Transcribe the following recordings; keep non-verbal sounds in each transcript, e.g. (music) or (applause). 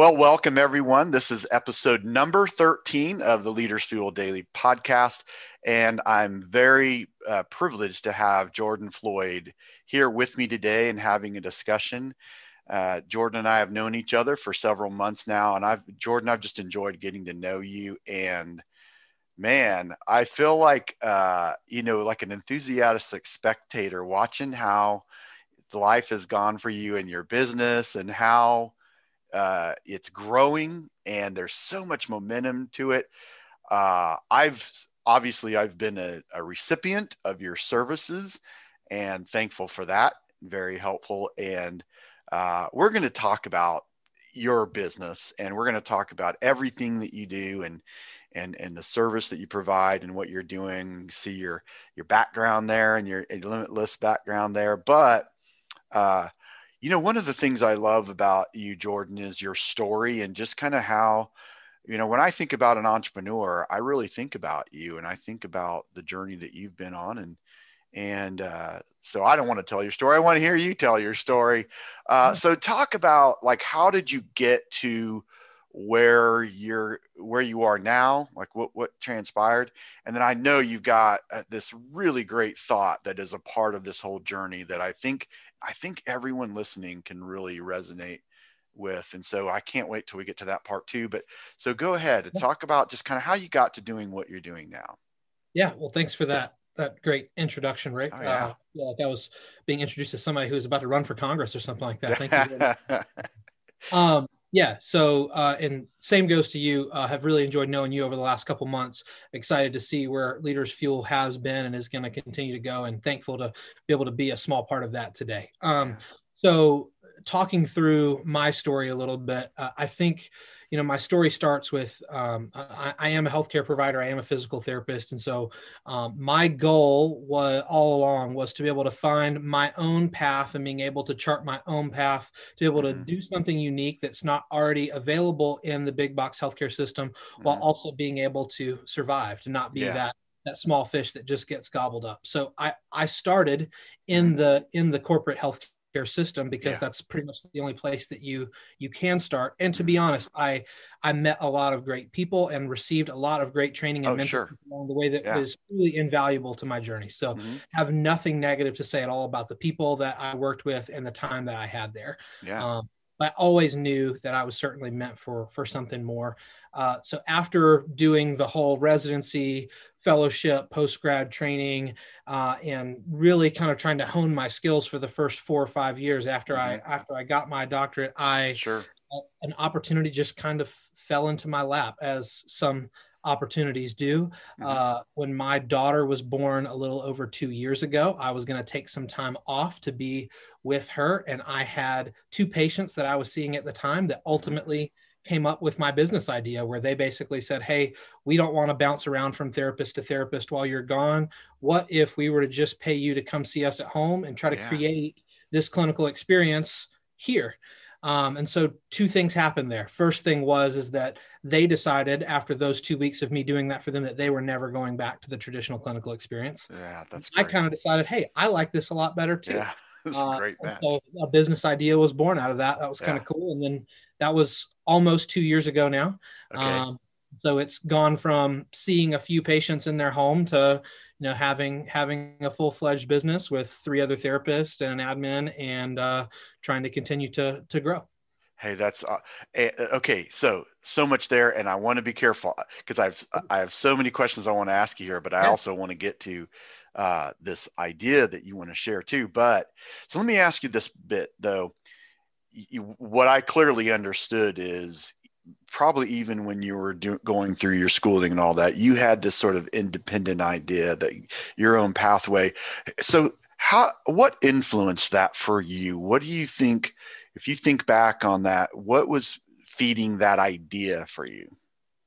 Well, welcome everyone. This is episode number 13 of the Leaders Fuel Daily podcast. And I'm very uh, privileged to have Jordan Floyd here with me today and having a discussion. Uh, Jordan and I have known each other for several months now. And I've, Jordan, I've just enjoyed getting to know you. And man, I feel like, uh, you know, like an enthusiastic spectator watching how life has gone for you in your business and how uh, it's growing and there's so much momentum to it. Uh, I've obviously I've been a, a, recipient of your services and thankful for that. Very helpful. And uh, we're going to talk about your business and we're going to talk about everything that you do and and and the service that you provide and what you're doing. See your your background there and your limitless background there, but uh, you know, one of the things I love about you, Jordan, is your story and just kind of how, you know, when I think about an entrepreneur, I really think about you and I think about the journey that you've been on. And, and uh, so I don't want to tell your story. I want to hear you tell your story. Uh, so talk about like, how did you get to where you're where you are now like what what transpired and then i know you've got uh, this really great thought that is a part of this whole journey that i think I think everyone listening can really resonate with. And so I can't wait till we get to that part too. But so go ahead and talk about just kind of how you got to doing what you're doing now. Yeah. Well, thanks for that. That great introduction, Rick. Oh, yeah. Uh, yeah, like I was being introduced to somebody who was about to run for Congress or something like that. Thank you. (laughs) um, yeah. So, uh, and same goes to you. Uh, have really enjoyed knowing you over the last couple months. Excited to see where Leaders Fuel has been and is going to continue to go, and thankful to be able to be a small part of that today. Um, so, talking through my story a little bit, uh, I think you know, my story starts with um, I, I, am a healthcare provider. I am a physical therapist, and so um, my goal was all along was to be able to find my own path and being able to chart my own path to be able to mm-hmm. do something unique that's not already available in the big box healthcare system, mm-hmm. while also being able to survive, to not be yeah. that that small fish that just gets gobbled up. So I I started in mm-hmm. the in the corporate health care system because yeah. that's pretty much the only place that you you can start and to be honest i i met a lot of great people and received a lot of great training and oh, mentorship sure. along the way that yeah. was really invaluable to my journey so mm-hmm. have nothing negative to say at all about the people that i worked with and the time that i had there yeah um, but I always knew that I was certainly meant for for something more. Uh, so after doing the whole residency, fellowship, post grad training, uh, and really kind of trying to hone my skills for the first four or five years after mm-hmm. I after I got my doctorate, I sure an opportunity just kind of fell into my lap as some opportunities do. Mm-hmm. Uh, when my daughter was born a little over two years ago, I was going to take some time off to be with her. And I had two patients that I was seeing at the time that ultimately came up with my business idea where they basically said, Hey, we don't want to bounce around from therapist to therapist while you're gone. What if we were to just pay you to come see us at home and try to yeah. create this clinical experience here? Um, and so two things happened there. First thing was is that they decided after those two weeks of me doing that for them that they were never going back to the traditional clinical experience. Yeah, that's. Great. I kind of decided, hey, I like this a lot better too. Yeah, (laughs) it's uh, a great match. So a business idea was born out of that. That was kind of cool. And then that was almost two years ago now. Okay. Um, so it's gone from seeing a few patients in their home to you know having having a full-fledged business with three other therapists and an admin and uh, trying to continue to to grow hey that's uh, okay so so much there and i want to be careful because i've i have so many questions i want to ask you here but i yeah. also want to get to uh, this idea that you want to share too but so let me ask you this bit though you, what i clearly understood is probably even when you were do, going through your schooling and all that, you had this sort of independent idea that your own pathway. So, how what influenced that for you? What do you think? If you think back on that, what was feeding that idea for you?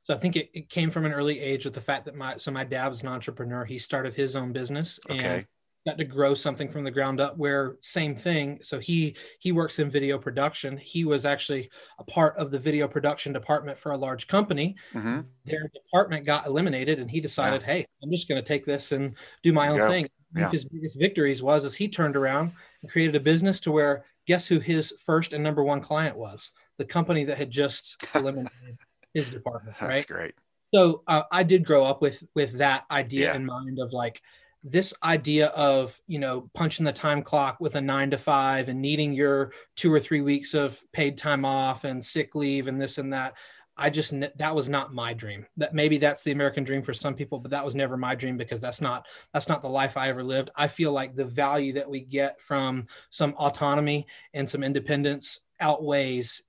So I think it, it came from an early age with the fact that my so my dad was an entrepreneur. He started his own business okay. and got to grow something from the ground up where same thing so he he works in video production he was actually a part of the video production department for a large company mm-hmm. their department got eliminated and he decided yeah. hey i'm just going to take this and do my own thing yeah. his biggest victories was as he turned around and created a business to where guess who his first and number one client was the company that had just (laughs) eliminated his department. Right. That's great. So uh, I did grow up with with that idea yeah. in mind of like this idea of you know punching the time clock with a nine to five and needing your two or three weeks of paid time off and sick leave and this and that i just that was not my dream. That maybe that's the american dream for some people but that was never my dream because that's not that's not the life i ever lived. I feel like the value that we get from some autonomy and some independence outweighs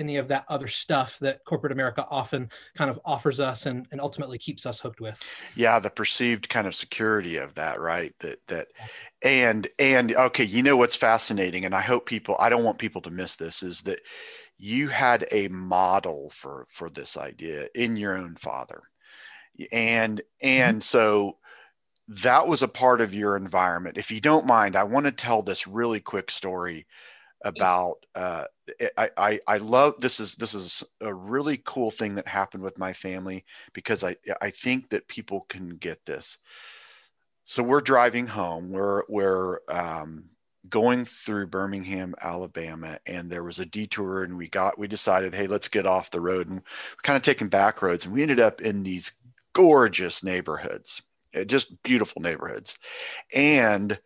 any of that other stuff that corporate America often kind of offers us and, and ultimately keeps us hooked with. Yeah, the perceived kind of security of that, right? That that and and okay, you know what's fascinating, and I hope people I don't want people to miss this, is that you had a model for for this idea in your own father. And and mm-hmm. so that was a part of your environment. If you don't mind, I want to tell this really quick story about uh, I, I I love this is this is a really cool thing that happened with my family because I I think that people can get this. So we're driving home. We're we're um, going through Birmingham, Alabama, and there was a detour, and we got we decided, hey, let's get off the road, and we're kind of taking back roads, and we ended up in these gorgeous neighborhoods, just beautiful neighborhoods, and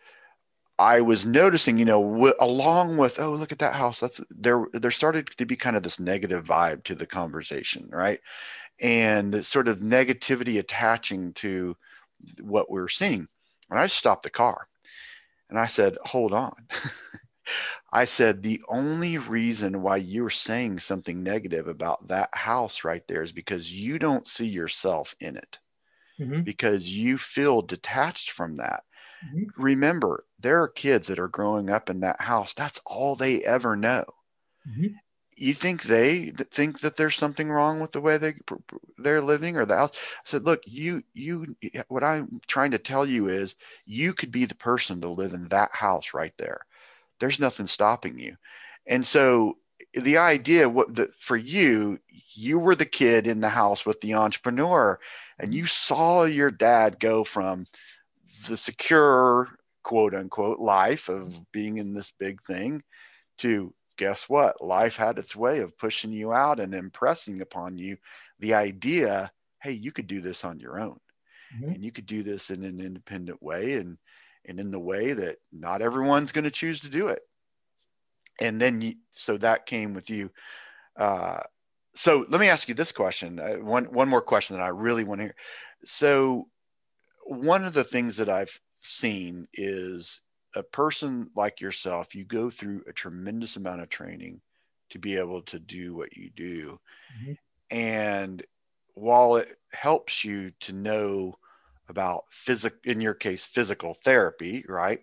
I was noticing, you know, w- along with, oh, look at that house. That's there. There started to be kind of this negative vibe to the conversation, right? And sort of negativity attaching to what we are seeing. And I stopped the car and I said, hold on. (laughs) I said, the only reason why you're saying something negative about that house right there is because you don't see yourself in it, mm-hmm. because you feel detached from that. Mm-hmm. Remember, there are kids that are growing up in that house. That's all they ever know. Mm-hmm. You think they think that there's something wrong with the way they they're living or the house? I said, look, you you what I'm trying to tell you is you could be the person to live in that house right there. There's nothing stopping you. And so the idea what that for you, you were the kid in the house with the entrepreneur and you saw your dad go from the secure quote unquote life of being in this big thing to guess what? Life had its way of pushing you out and impressing upon you the idea hey you could do this on your own. Mm-hmm. and you could do this in an independent way and and in the way that not everyone's going to choose to do it. And then you, so that came with you. Uh, so let me ask you this question uh, one one more question that i really want to hear. So one of the things that I've seen is a person like yourself, you go through a tremendous amount of training to be able to do what you do. Mm-hmm. And while it helps you to know about physical, in your case, physical therapy, right?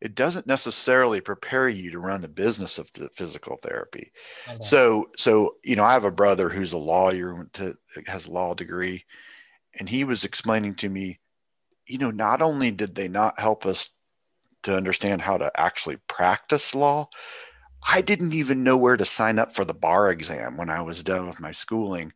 It doesn't necessarily prepare you to run a business of the physical therapy. Okay. So, so you know, I have a brother who's a lawyer, to, has a law degree, and he was explaining to me, you know, not only did they not help us to understand how to actually practice law, I didn't even know where to sign up for the bar exam when I was done with my schooling.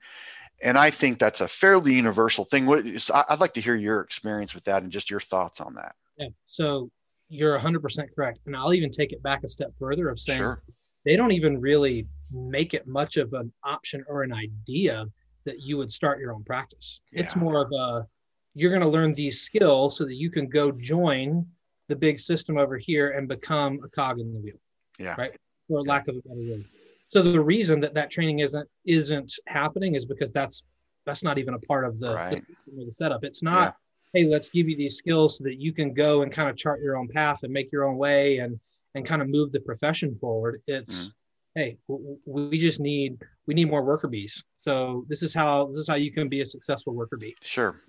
And I think that's a fairly universal thing. I'd like to hear your experience with that and just your thoughts on that. Yeah. So you're 100% correct. And I'll even take it back a step further of saying sure. they don't even really make it much of an option or an idea that you would start your own practice. Yeah. It's more of a you're going to learn these skills so that you can go join the big system over here and become a cog in the wheel. Yeah. Right. For lack of a better word. So the reason that that training isn't isn't happening is because that's that's not even a part of the, right. the, the setup. It's not, yeah. hey, let's give you these skills so that you can go and kind of chart your own path and make your own way and and kind of move the profession forward. It's mm hey, we just need we need more worker bees. So this is how this is how you can be a successful worker bee. Sure.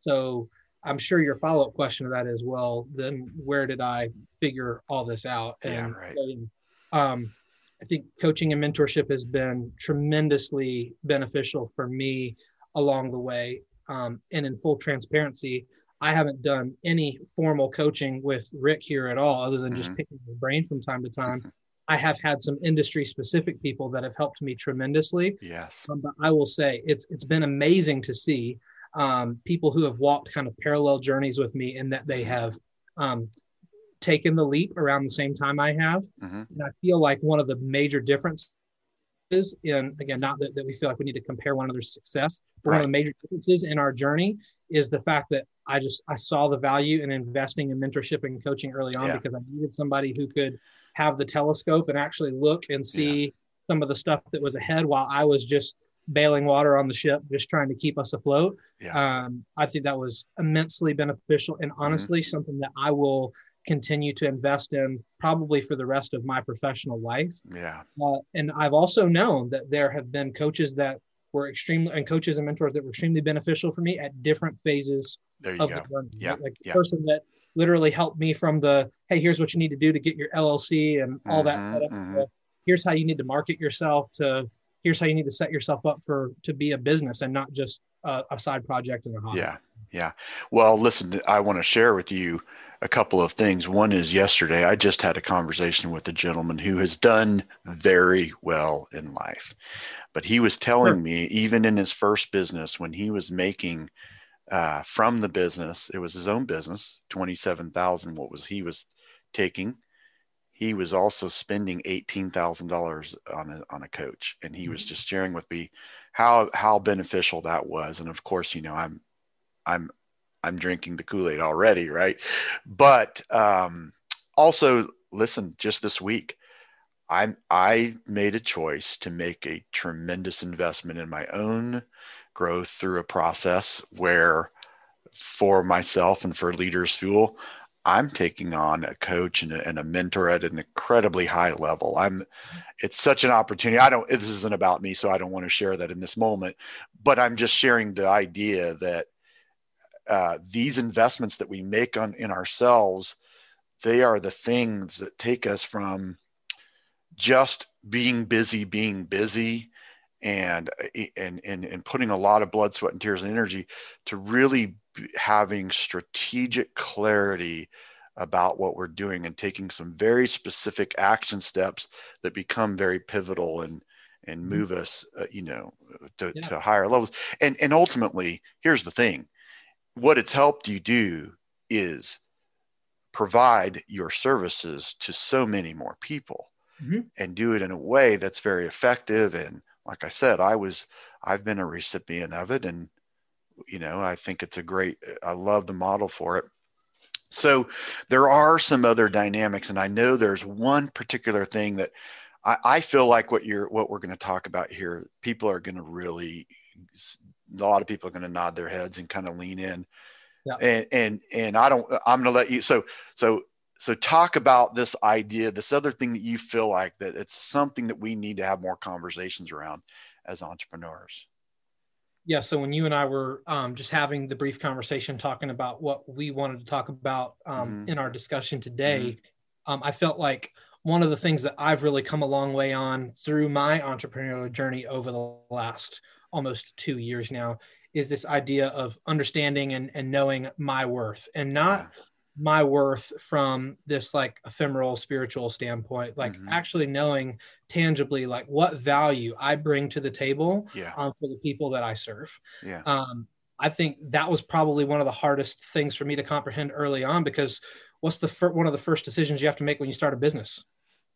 So I'm sure your follow up question to that as well. Then where did I figure all this out? And, yeah, right. um, I think coaching and mentorship has been tremendously beneficial for me along the way. Um, and in full transparency, I haven't done any formal coaching with Rick here at all, other than mm-hmm. just picking his brain from time to time. (laughs) I have had some industry specific people that have helped me tremendously. Yes. Um, but I will say it's it's been amazing to see um, people who have walked kind of parallel journeys with me in that they have um, taken the leap around the same time I have. Mm-hmm. And I feel like one of the major differences and again, not that, that we feel like we need to compare one another's success, but right. one of the major differences in our journey is the fact that I just I saw the value in investing in mentorship and coaching early on yeah. because I needed somebody who could have the telescope and actually look and see yeah. some of the stuff that was ahead while I was just bailing water on the ship, just trying to keep us afloat. Yeah. Um, I think that was immensely beneficial and mm-hmm. honestly mm-hmm. something that I will continue to invest in probably for the rest of my professional life. Yeah. Uh, and I've also known that there have been coaches that were extremely and coaches and mentors that were extremely beneficial for me at different phases of go. the journey. Yeah. Like yeah. person that literally helped me from the hey, here's what you need to do to get your LLC and all mm-hmm, that. Mm-hmm. Here's how you need to market yourself to here's how you need to set yourself up for to be a business and not just a, a side project in a hobby. Yeah. Yeah. Well, listen, I want to share with you a couple of things. One is yesterday, I just had a conversation with a gentleman who has done very well in life. But he was telling sure. me, even in his first business, when he was making uh, from the business, it was his own business, 27,000, what was he was taking. He was also spending $18,000 on a, on a coach. And he was mm-hmm. just sharing with me how, how beneficial that was. And of course, you know, I'm, I'm I'm drinking the Kool Aid already, right? But um, also, listen, just this week, I I made a choice to make a tremendous investment in my own growth through a process where, for myself and for Leaders Fuel, I'm taking on a coach and a, and a, mentor at an incredibly high level. I'm, it's such an opportunity. I don't, this isn't about me, so I don't want to share that in this moment, but I'm just sharing the idea that uh, these investments that we make on in ourselves, they are the things that take us from just being busy, being busy, and and and and putting a lot of blood, sweat, and tears and energy to really having strategic clarity about what we're doing and taking some very specific action steps that become very pivotal and and mm-hmm. move us, uh, you know, to, yeah. to higher levels. And and ultimately, here's the thing: what it's helped you do is provide your services to so many more people mm-hmm. and do it in a way that's very effective and like i said i was i've been a recipient of it and you know i think it's a great i love the model for it so there are some other dynamics and i know there's one particular thing that i, I feel like what you're what we're going to talk about here people are going to really a lot of people are going to nod their heads and kind of lean in. Yeah. And and and I don't. I'm going to let you. So so so talk about this idea, this other thing that you feel like that it's something that we need to have more conversations around as entrepreneurs. Yeah. So when you and I were um, just having the brief conversation, talking about what we wanted to talk about um, mm-hmm. in our discussion today, mm-hmm. um, I felt like one of the things that I've really come a long way on through my entrepreneurial journey over the last almost two years now is this idea of understanding and, and knowing my worth and not my worth from this like ephemeral spiritual standpoint like mm-hmm. actually knowing tangibly like what value i bring to the table yeah. um, for the people that i serve yeah. um, i think that was probably one of the hardest things for me to comprehend early on because what's the fir- one of the first decisions you have to make when you start a business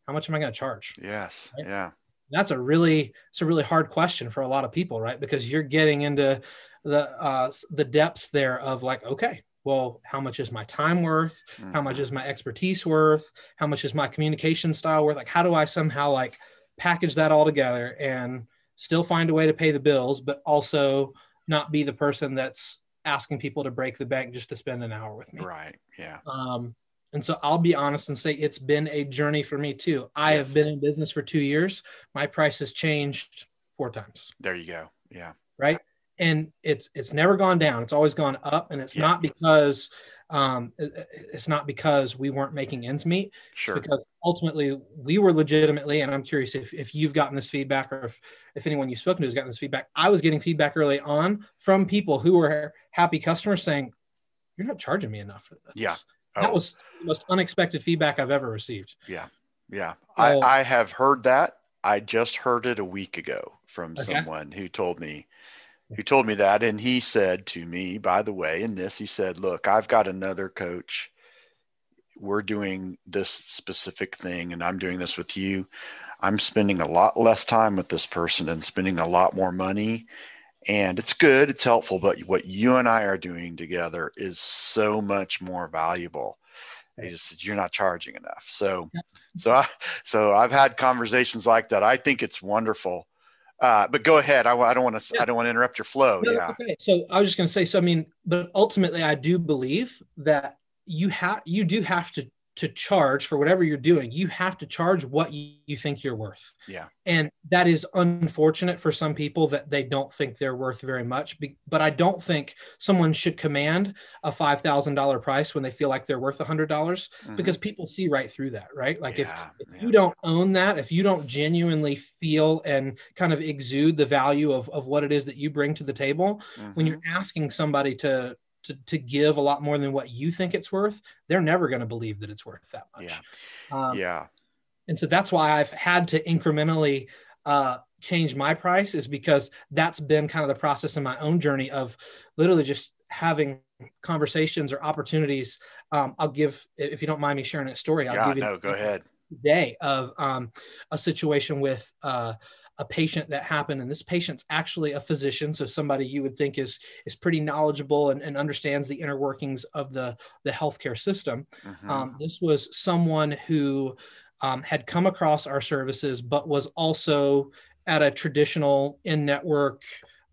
how much am i going to charge yes right? yeah that's a really it's a really hard question for a lot of people right? Because you're getting into the uh the depths there of like okay well how much is my time worth? Mm-hmm. how much mm-hmm. is my expertise worth? How much is my communication style worth? Like how do i somehow like package that all together and still find a way to pay the bills but also not be the person that's asking people to break the bank just to spend an hour with me? Right. Yeah. Um and so I'll be honest and say it's been a journey for me too. I yes. have been in business for two years. My price has changed four times. There you go. Yeah. Right. And it's it's never gone down. It's always gone up. And it's yeah. not because um, it's not because we weren't making ends meet. Sure. because ultimately we were legitimately, and I'm curious if, if you've gotten this feedback or if, if anyone you've spoken to has gotten this feedback. I was getting feedback early on from people who were happy customers saying, You're not charging me enough for this. Yeah. That oh. was the most unexpected feedback I've ever received. Yeah. Yeah. I, I have heard that. I just heard it a week ago from okay. someone who told me who told me that and he said to me by the way in this he said look i've got another coach we're doing this specific thing and i'm doing this with you I'm spending a lot less time with this person and spending a lot more money. And it's good, it's helpful, but what you and I are doing together is so much more valuable. They just you're not charging enough. So, so I, so I've had conversations like that. I think it's wonderful. Uh, but go ahead. I, I don't want to. Yeah. I don't want to interrupt your flow. No, yeah. Okay. So I was just going to say. So I mean, but ultimately, I do believe that you have you do have to to charge for whatever you're doing you have to charge what you, you, think you're worth yeah and that is unfortunate for some people that they don't think they're worth very much but i don't think someone should command a $5000 price when they feel like they're worth $100 mm-hmm. because people see right through that right like yeah, if, if yeah. you don't own that if you don't genuinely feel and kind of exude the value of, of what it is that you bring to the table mm-hmm. when you're asking somebody to to, to give a lot more than what you think it's worth, they're never going to believe that it's worth that much. Yeah. Um, yeah. And so that's why I've had to incrementally uh, change my price is because that's been kind of the process in my own journey of literally just having conversations or opportunities. Um, I'll give, if you don't mind me sharing a story, I'll yeah, give you no, go ahead. Day of um, a situation with uh, a patient that happened and this patient's actually a physician so somebody you would think is is pretty knowledgeable and, and understands the inner workings of the the healthcare system mm-hmm. um, this was someone who um, had come across our services but was also at a traditional in-network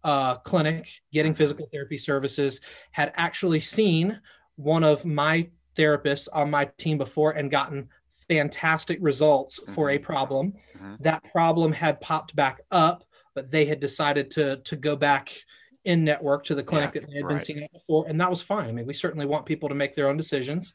uh, clinic getting mm-hmm. physical therapy services had actually seen one of my therapists on my team before and gotten fantastic results mm-hmm. for a mm-hmm. problem. Mm-hmm. That problem had popped back up, but they had decided to to go back in network to the clinic yeah, that they had right. been seeing before, and that was fine. I mean, we certainly want people to make their own decisions.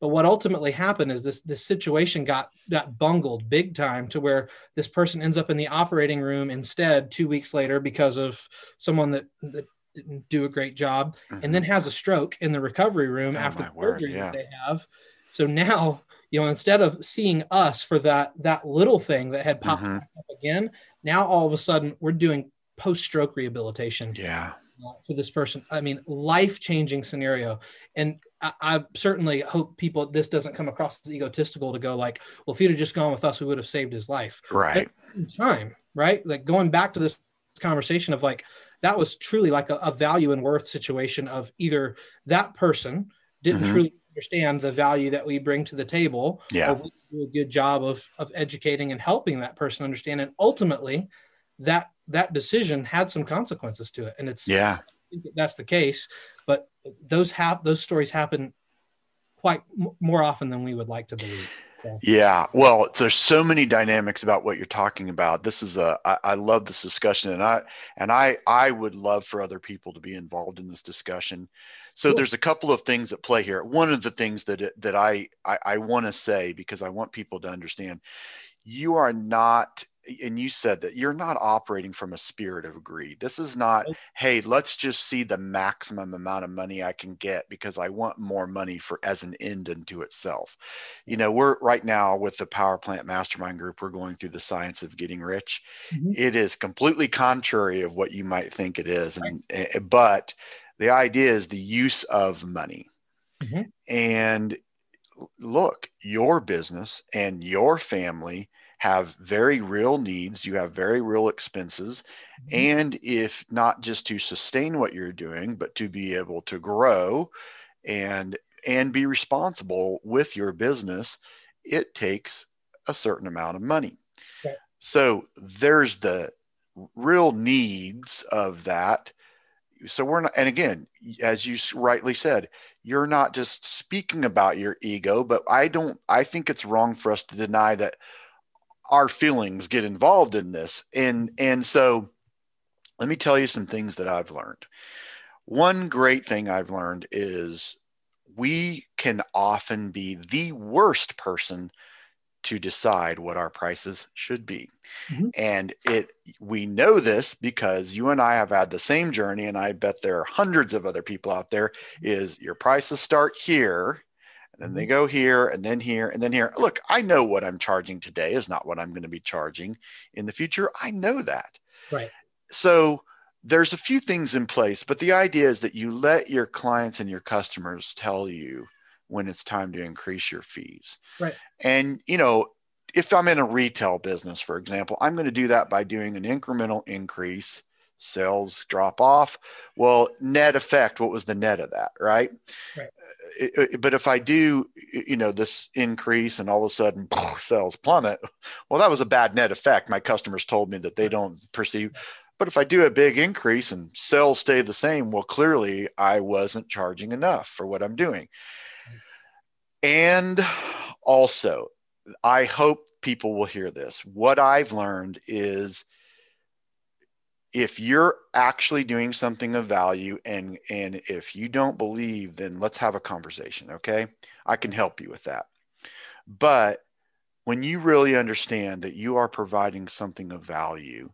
But what ultimately happened is this this situation got got bungled big time to where this person ends up in the operating room instead two weeks later because of someone that, that didn't do a great job mm-hmm. and then has a stroke in the recovery room oh, after the surgery yeah. that they have. So now you know instead of seeing us for that that little thing that had popped mm-hmm. up again now all of a sudden we're doing post stroke rehabilitation. Yeah. Uh, for this person. I mean life changing scenario. And I, I, certainly hope people this doesn't come across as egotistical to go like well if he'd have just gone with us we would have saved his life. Right. time right? Like going back to this conversation of like that was truly like a, a value and worth situation of either that person didn't mm-hmm. truly understand the value that we bring to the table. Yeah. Uh, we do a good job of of educating and helping that person understand. And ultimately, that that decision had some consequences to it. And it's yeah, that's the case. But those have those stories happen quite m- more often than we would like to believe. Yeah. Well, there's so many dynamics about what you're talking about. This is a I, I love this discussion and I and I I would love for other people to be involved in this discussion. So cool. there's a couple of things at play here. One of the things that that I I, I want to say because I want people to understand you are not and you said that you're not operating from a spirit of greed. This is not, hey, let's just see the maximum amount of money I can get because I want more money for as an end unto itself. You know, we're right now with the Power Plant Mastermind Group, we're going through the science of getting rich. Mm-hmm. It is completely contrary of what you might think it is, and right. but the idea is the use of money. Mm-hmm. And look, your business and your family have very real needs, you have very real expenses. Mm-hmm. And if not just to sustain what you're doing, but to be able to grow and and be responsible with your business, it takes a certain amount of money. Okay. So there's the real needs of that. So we're not, and again, as you rightly said, you're not just speaking about your ego, but I don't, I think it's wrong for us to deny that our feelings get involved in this. And and so let me tell you some things that I've learned. One great thing I've learned is we can often be the worst person to decide what our prices should be. Mm-hmm. And it we know this because you and I have had the same journey and I bet there are hundreds of other people out there is your prices start here then they mm-hmm. go here and then here and then here. Look, I know what I'm charging today is not what I'm going to be charging in the future. I know that. Right. So there's a few things in place, but the idea is that you let your clients and your customers tell you when it's time to increase your fees. Right. And, you know, if I'm in a retail business, for example, I'm going to do that by doing an incremental increase. Sales drop off. Well, net effect, what was the net of that, right? right. It, it, but if I do, you know, this increase and all of a sudden sales plummet, well, that was a bad net effect. My customers told me that they don't perceive. But if I do a big increase and sales stay the same, well, clearly I wasn't charging enough for what I'm doing. And also, I hope people will hear this. What I've learned is if you're actually doing something of value and and if you don't believe then let's have a conversation okay i can help you with that but when you really understand that you are providing something of value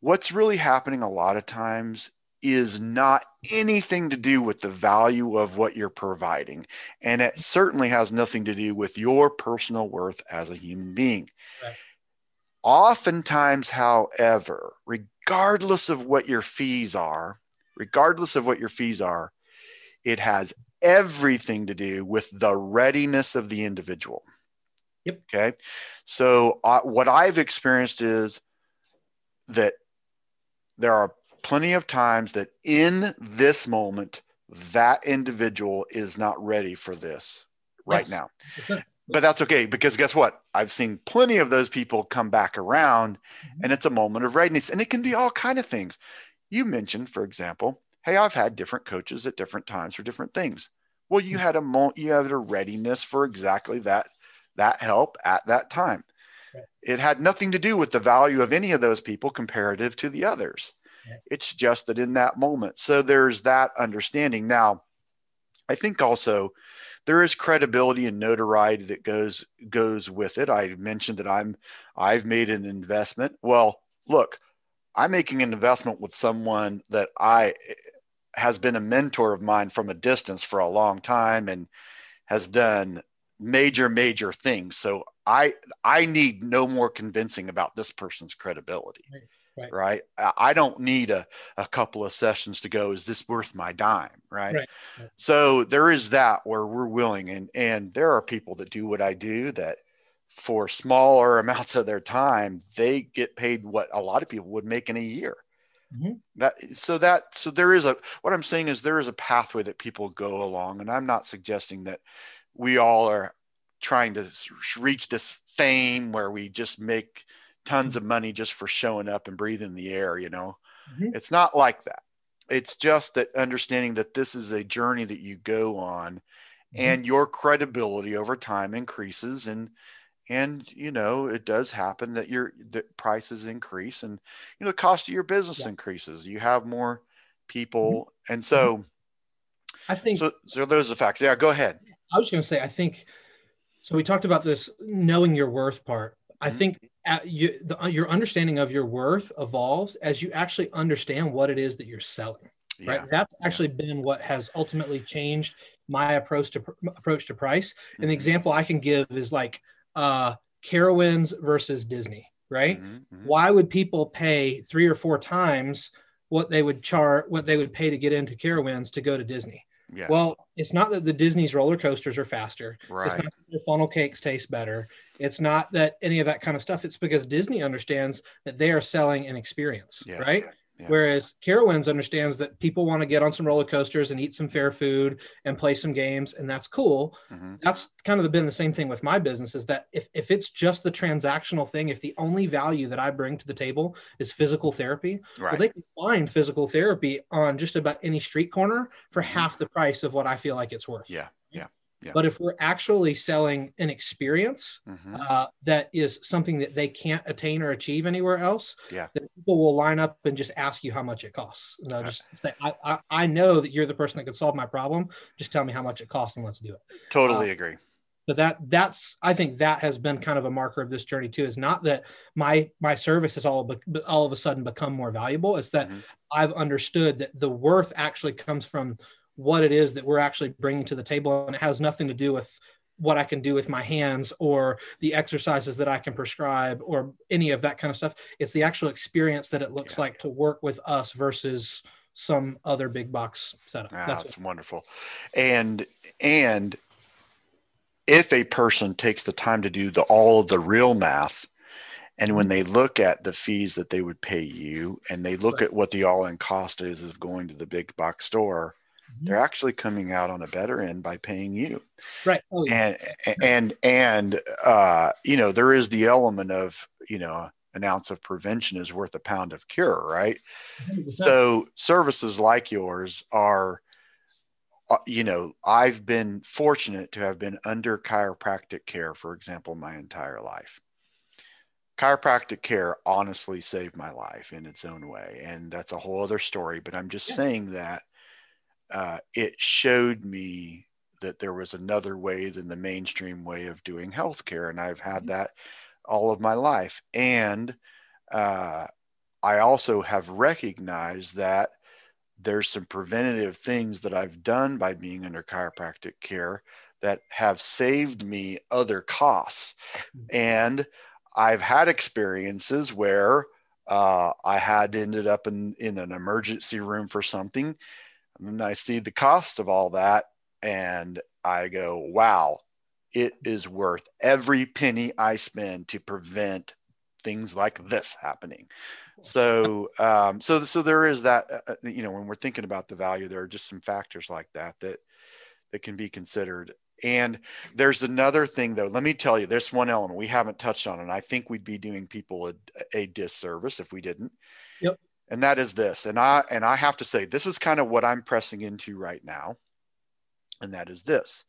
what's really happening a lot of times is not anything to do with the value of what you're providing. And it certainly has nothing to do with your personal worth as a human being. Right. Oftentimes, however, regardless of what your fees are, regardless of what your fees are, it has everything to do with the readiness of the individual. Yep. Okay. So, uh, what I've experienced is that there are plenty of times that in this moment, that individual is not ready for this right yes. now. But that's okay because guess what? I've seen plenty of those people come back around mm-hmm. and it's a moment of readiness and it can be all kind of things. You mentioned, for example, hey, I've had different coaches at different times for different things. Well, you mm-hmm. had a mo- you had a readiness for exactly that that help at that time. Right. It had nothing to do with the value of any of those people comparative to the others. It's just that in that moment. So there's that understanding. Now, I think also there is credibility and notoriety that goes goes with it. I mentioned that I'm I've made an investment. Well, look, I'm making an investment with someone that I eh, has been a mentor of mine from a distance for a long time and has done major major things. So I I need no more convincing about this person's credibility. Right right, right? I don't need a, a couple of sessions to go, is this worth my dime? Right? right. So there is that where we're willing and and there are people that do what I do that for smaller (laughs) amounts of their time, they get paid what a lot of people would make in a year. Mm-hmm. That so that so there is a what I'm saying is there is a pathway that people go along, and I'm not suggesting that we all are trying to reach this fame where we just make tons of money just for showing up and breathing the air, you know. Mm-hmm. It's not like that. It's just that understanding that this is a journey that you go on mm-hmm. and your credibility over time increases and and you know it does happen that your that prices increase and you know the cost of your business yeah. increases you have more people mm-hmm. and so mm-hmm. i think so, so those are facts yeah go ahead i was going to say i think so we talked about this knowing your worth part I mm-hmm. think you, the, uh, your understanding of your worth evolves as you actually understand what it is that you're selling. Yeah. Right. That's actually yeah. been what has ultimately changed my approach to approach to price. Mm-hmm. An example I can give is like uh, Carowinds versus Disney. Right. Mm-hmm. mm-hmm. Why would people pay three or four times what they would chart, what they would pay to get into Carowinds to go to Disney? Yeah. Well, it's not that the Disney's roller coasters are faster. Right. It's not that the funnel cakes taste better. It's not that any of that kind of stuff. It's because Disney understands that they are selling an experience, yes. right? Yeah. Whereas Carowinds understands that people want to get on some roller coasters and eat some fair food and play some games, and that's cool. Mm-hmm. That's kind of been the same thing with my business is that if, if it's just the transactional thing, if the only value that I bring to the table is physical therapy, right. well, they can find physical therapy on just about any street corner for mm-hmm. half the price of what I feel like it's worth. Yeah. Yeah. Yeah. But if we're actually selling an experience mm-hmm. uh, that is something that they can't attain or achieve anywhere else, yeah. then people will line up and just ask you how much it costs. And they'll just say, I, I, I, know that you're the person that can solve my problem. Just tell me how much it costs and let's do it. Totally uh, agree. So that that's I think that has been kind of a marker of this journey too. Is not that my my service has all all of a sudden become more valuable. It's that mm-hmm. I've understood that the worth actually comes from what it is that we're actually bringing to the table and it has nothing to do with what I can do with my hands or the exercises that I can prescribe or any of that kind of stuff. It's the actual experience that it looks yeah. like to work with us versus some other big box setup. Ah, that's, that's wonderful. And and if a person takes the time to do the all of the real math and when they look at the fees that they would pay you and they look right. at what the all-in cost is of going to the big box store. They're actually coming out on a better end by paying you right oh, yeah. and and and uh you know there is the element of you know an ounce of prevention is worth a pound of cure right 100%. so services like yours are uh, you know, I've been fortunate to have been under chiropractic care, for example, my entire life. Chiropractic care honestly saved my life in its own way. And that's a whole other story. But I'm just yeah. saying that uh, it showed me that there was another way than the mainstream way of doing healthcare. And I've had mm-hmm. that all of my life. And uh, I also have recognized that there's some preventative things that I've done by being under chiropractic care that have saved me other costs. Mm-hmm. And I've had experiences where uh, I had ended up in, in an emergency room for something. And then I see the cost of all that and I go, wow, it is worth every penny I spend to prevent things like this happening. So, (laughs) um, so, so there is that, uh, uh, you know, when we're thinking about the value, there are just some factors like that, that, that can be considered. And there's another thing though, let me tell you, there's one element we haven't touched on, and I think we'd be doing people a, a disservice if we didn't. Yep. And that is this. And I, and I have to say, this is kind of what I'm pressing into right now. And that is this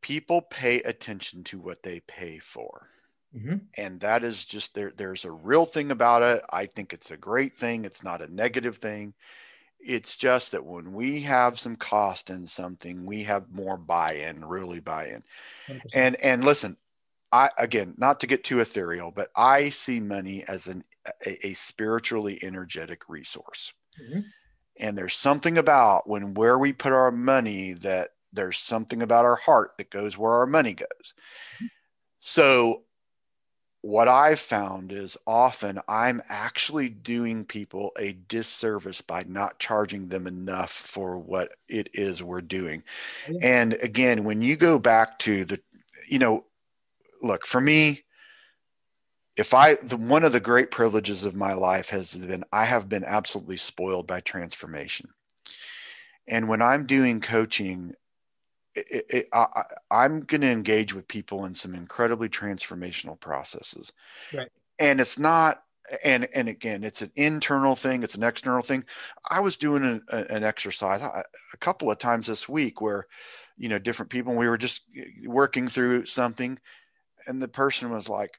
people pay attention to what they pay for. Mm-hmm. And that is just there. There's a real thing about it. I think it's a great thing. It's not a negative thing. It's just that when we have some cost in something, we have more buy-in, really buy-in. 100%. And and listen, I again, not to get too ethereal, but I see money as an a, a spiritually energetic resource. Mm-hmm. And there's something about when where we put our money that there's something about our heart that goes where our money goes. Mm-hmm. So what I've found is often I'm actually doing people a disservice by not charging them enough for what it is we're doing. And again, when you go back to the, you know, look, for me, if I, the, one of the great privileges of my life has been, I have been absolutely spoiled by transformation. And when I'm doing coaching, it, it, I, I'm going to engage with people in some incredibly transformational processes. Right. And it's not, and and again, it's an internal thing, it's an external thing. I was doing an, an exercise a couple of times this week where, you know, different people, we were just working through something, and the person was like,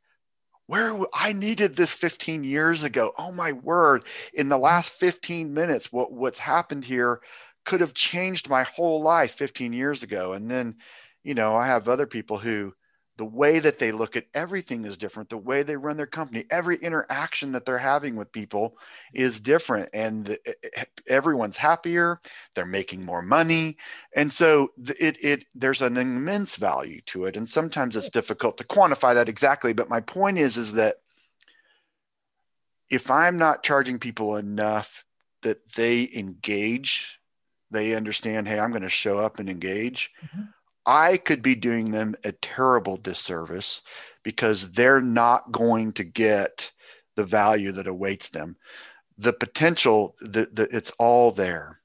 where I needed this 15 years ago. Oh my word! In the last 15 minutes, what what's happened here could have changed my whole life 15 years ago. And then, you know, I have other people who the way that they look at everything is different. The way they run their company, every interaction that they're having with people is different. And the, everyone's happier. They're making more money. And so it, it, there's an immense value to it. And sometimes it's difficult to quantify that exactly. But my point is, is that if I'm not charging people enough that they engage they understand, hey, I'm going to show up and engage. Mm-hmm. I could be doing them a terrible disservice because they're not going to get the value that awaits them. The potential, the, the, it's all there.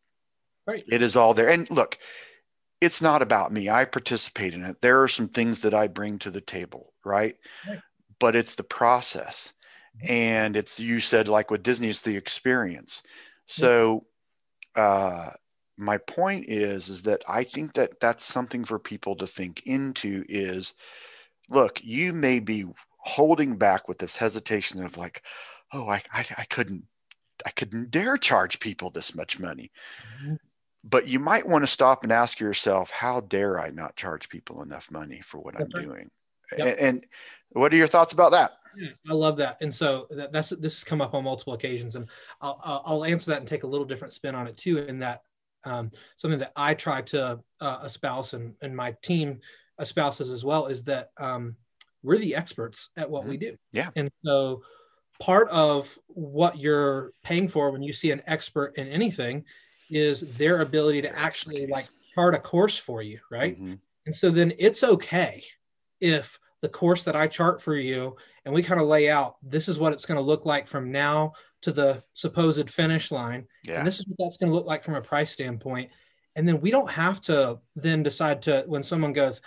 Right. It is all there. And look, it's not about me. I participate in it. There are some things that I bring to the table, right? right. But it's the process. Mm-hmm. And it's, you said, like with Disney, it's the experience. So, uh, my point is is that i think that that's something for people to think into is look you may be holding back with this hesitation of like oh i i, I couldn't i couldn't dare charge people this much money mm-hmm. but you might want to stop and ask yourself how dare i not charge people enough money for what that's i'm right. doing yep. and, and what are your thoughts about that yeah, I love that, and so that, that's this has come up on multiple occasions, and I'll, I'll answer that and take a little different spin on it too. In that um, something that I try to uh, espouse and, and my team espouses as well is that um, we're the experts at what mm-hmm. we do. Yeah. And so part of what you're paying for when you see an expert in anything is their ability to actually like chart a course for you, right? Mm-hmm. And so then it's okay if the course that I chart for you and we kind of lay out this is what it's going to look like from now to the supposed finish line. Yeah. And this is what that's going to look like from a price standpoint. And then we don't have to then decide to when someone goes,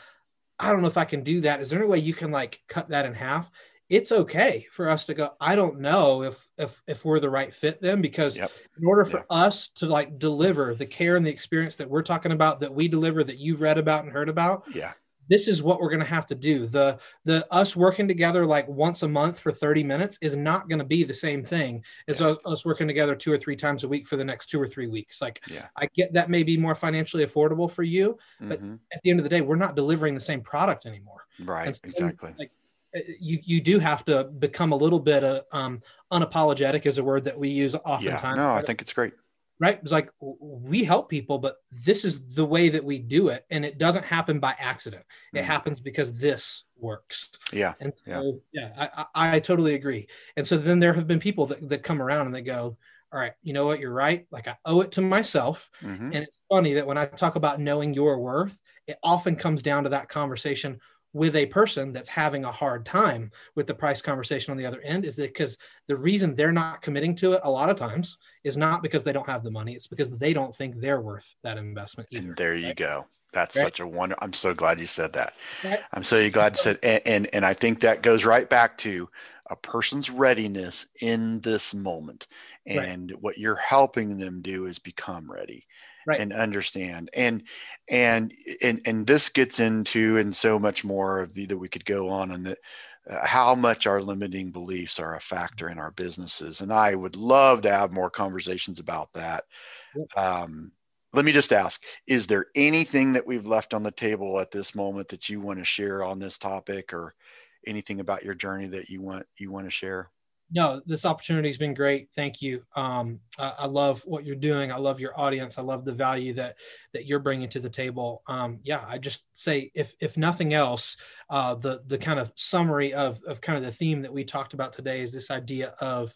I don't know if I can do that. Is there any way you can like cut that in half? It's okay for us to go. I don't know if if if we're the right fit then because yep. in order for yep. us to like deliver the care and the experience that we're talking about that we deliver that you've read about and heard about, yeah, this is what we're going to have to do the the us working together like once a month for 30 minutes is not going to be the same thing as yeah. us, us, working together two or three times a week for the next two or three weeks like yeah. i get that may be more financially affordable for you but mm-hmm. at the end of the day we're not delivering the same product anymore right so, exactly like uh, you you do have to become a little bit uh, um, unapologetic is a word that we use oftentimes yeah, no i think it's great right? It's like we help people but this is the way that we do it and it doesn't happen by accident. It mm. happens because this works. Yeah and so yeah, yeah I, I totally agree. And so then there have been people that, that come around and they go all right you know what? You're right. Like i owe it to myself. Mm-hmm. and it's funny that when i talk about knowing your worth it often comes down to that conversation with a person that's having a hard time with the price conversation on the other end is that because the reason they're not committing to it a lot of times is not because they don't have the money it's because they don't think they're worth that investment either and there you go. That's right? such a wonder i'm so glad you said that. Right? i'm so glad you said and, and and i think that goes right back to a person's readiness in this moment. And what you're helping them do is become ready right. and understand and and and and this gets into and so much more of the that we could go on and that uh, how much our limiting beliefs are a factor in our businesses and i would love to have more conversations about that. Um, let me just ask is there anything that we've left on the table at this moment that you want to share on this topic or anything about your journey that you want you want to share no, this opportunity has been great. Thank you. Um, I, I, love what you're doing. I love your audience. I love the value that that you're bringing to the table. Um, yeah, I just say if if nothing else, uh, the the kind of summary of of kind of the theme that we talked about today is this idea of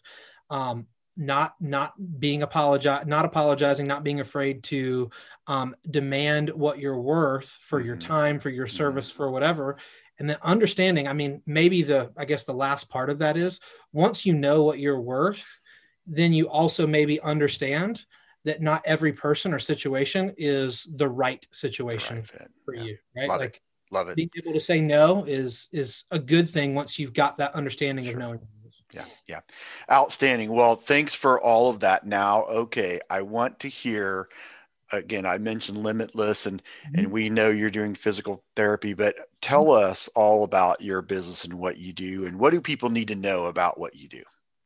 um, not not being apologize not apologizing not being afraid to um, demand what you're worth for your mm-hmm. time for your mm-hmm. service for whatever and then understanding i mean maybe the i guess the last part of that is once you know what you're worth then you also maybe understand that not every person or situation is the right situation the right for yeah. you right love like it. love it being able to say no is is a good thing once you've got that understanding sure. of knowing yeah yeah outstanding well thanks for all of that now okay i want to hear again i mentioned limitless and mm-hmm. and we know you're doing physical therapy but tell mm-hmm. us all about your business and what you do and what do people need to know about what you do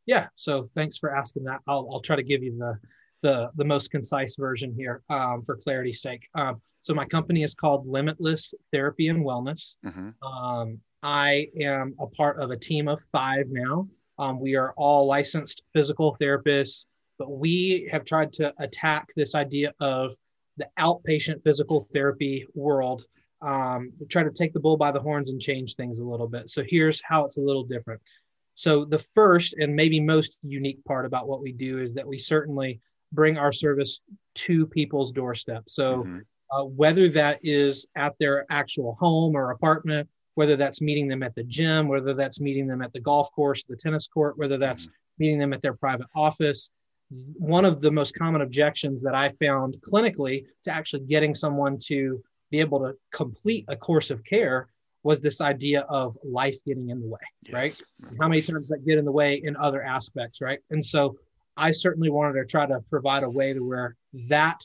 yeah so thanks for asking that i'll, I'll try to give you the the the most concise version here um, for clarity's sake um, so my company is called limitless therapy and wellness mm-hmm. um, i am a part of a team of five now um, we are all licensed physical therapists but we have tried to attack this idea of the outpatient physical therapy world. Um, try to take the bull by the horns and change things a little bit. So here's how it's a little different. So the first and maybe most unique part about what we do is that we certainly bring our service to people's doorstep. So mm-hmm. uh, whether that is at their actual home or apartment, whether that's meeting them at the gym, whether that's meeting them at the golf course, the tennis court, whether that's mm-hmm. meeting them at their private office, one of the most common objections that I found clinically to actually getting someone to be able to complete a course of care was this idea of life getting in the way, yes, right? How many times that get in the way in other aspects, right? And so I certainly wanted to try to provide a way to where that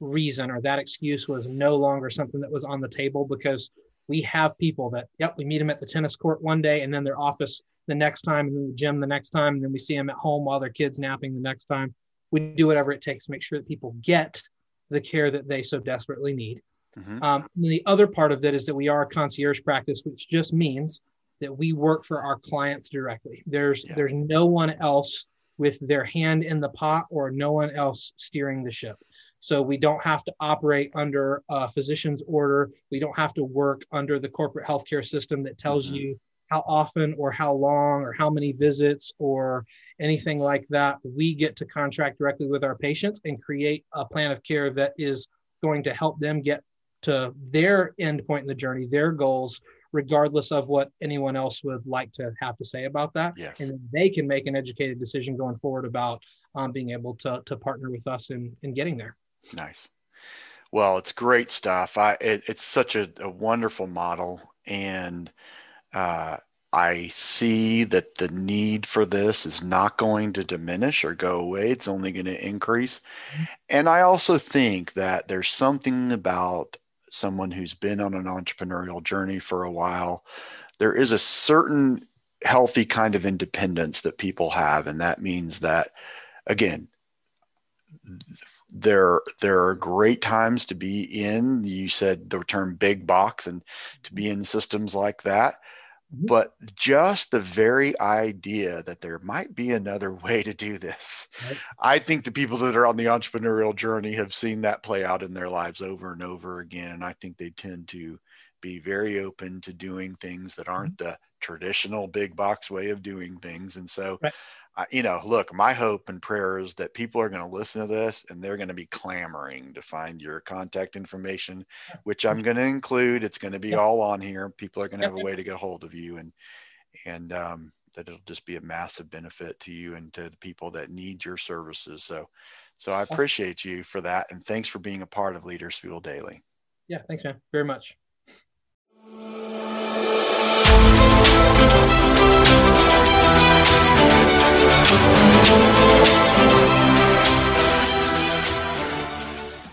reason or that excuse was no longer something that was on the table because we have people that, yep, we meet them at the tennis court one day and then their office the next time, and then the gym the next time, and then we see them at home while their kids napping the next time. We do whatever it takes to make sure that people get the care that they so desperately need. Mm-hmm. Um, the other part of that is that we are a concierge practice, which just means that we work for our clients directly. There's yeah. there's no one else with their hand in the pot or no one else steering the ship. So we don't have to operate under a physician's order. We don't have to work under the corporate healthcare system that tells mm-hmm. you how often or how long or how many visits or anything like that. We get to contract directly with our patients and create a plan of care that is going to help them get to their end point in the journey, their goals, regardless of what anyone else would like to have to say about that. Yes. And they can make an educated decision going forward about um, being able to, to partner with us in, in getting there. Nice. Well, it's great stuff. I, it, it's such a, a, wonderful model. And uh, I see that the need for this is not going to diminish or go away. It's only going to increase. Mm-hmm. And I also think that there's something about someone who's been on an entrepreneurial journey for a while. There is a certain healthy kind of independence that people have. And that means that, again, there there are great times to be in you said the term big box and to be in systems like that. But just the very idea that there might be another (laughs) way to do this right. i think the people that are on the entrepreneurial journey have seen that play out in their lives over and over again and i think they tend to be very open to doing things that aren't mm-hmm. the traditional big box way of doing things and so right you know, look, my hope and prayer is that people are going to listen to this and they're going to be clamoring to find your contact information, which I'm going to include. It's going to be all on here. People are going to have a way to get a hold of you and, and, um, that it'll just be a massive benefit to you and to the people that need your services. So, so I appreciate you for that. And thanks for being a part of Leaders Fuel Daily. Yeah. Thanks, man. Very much. Música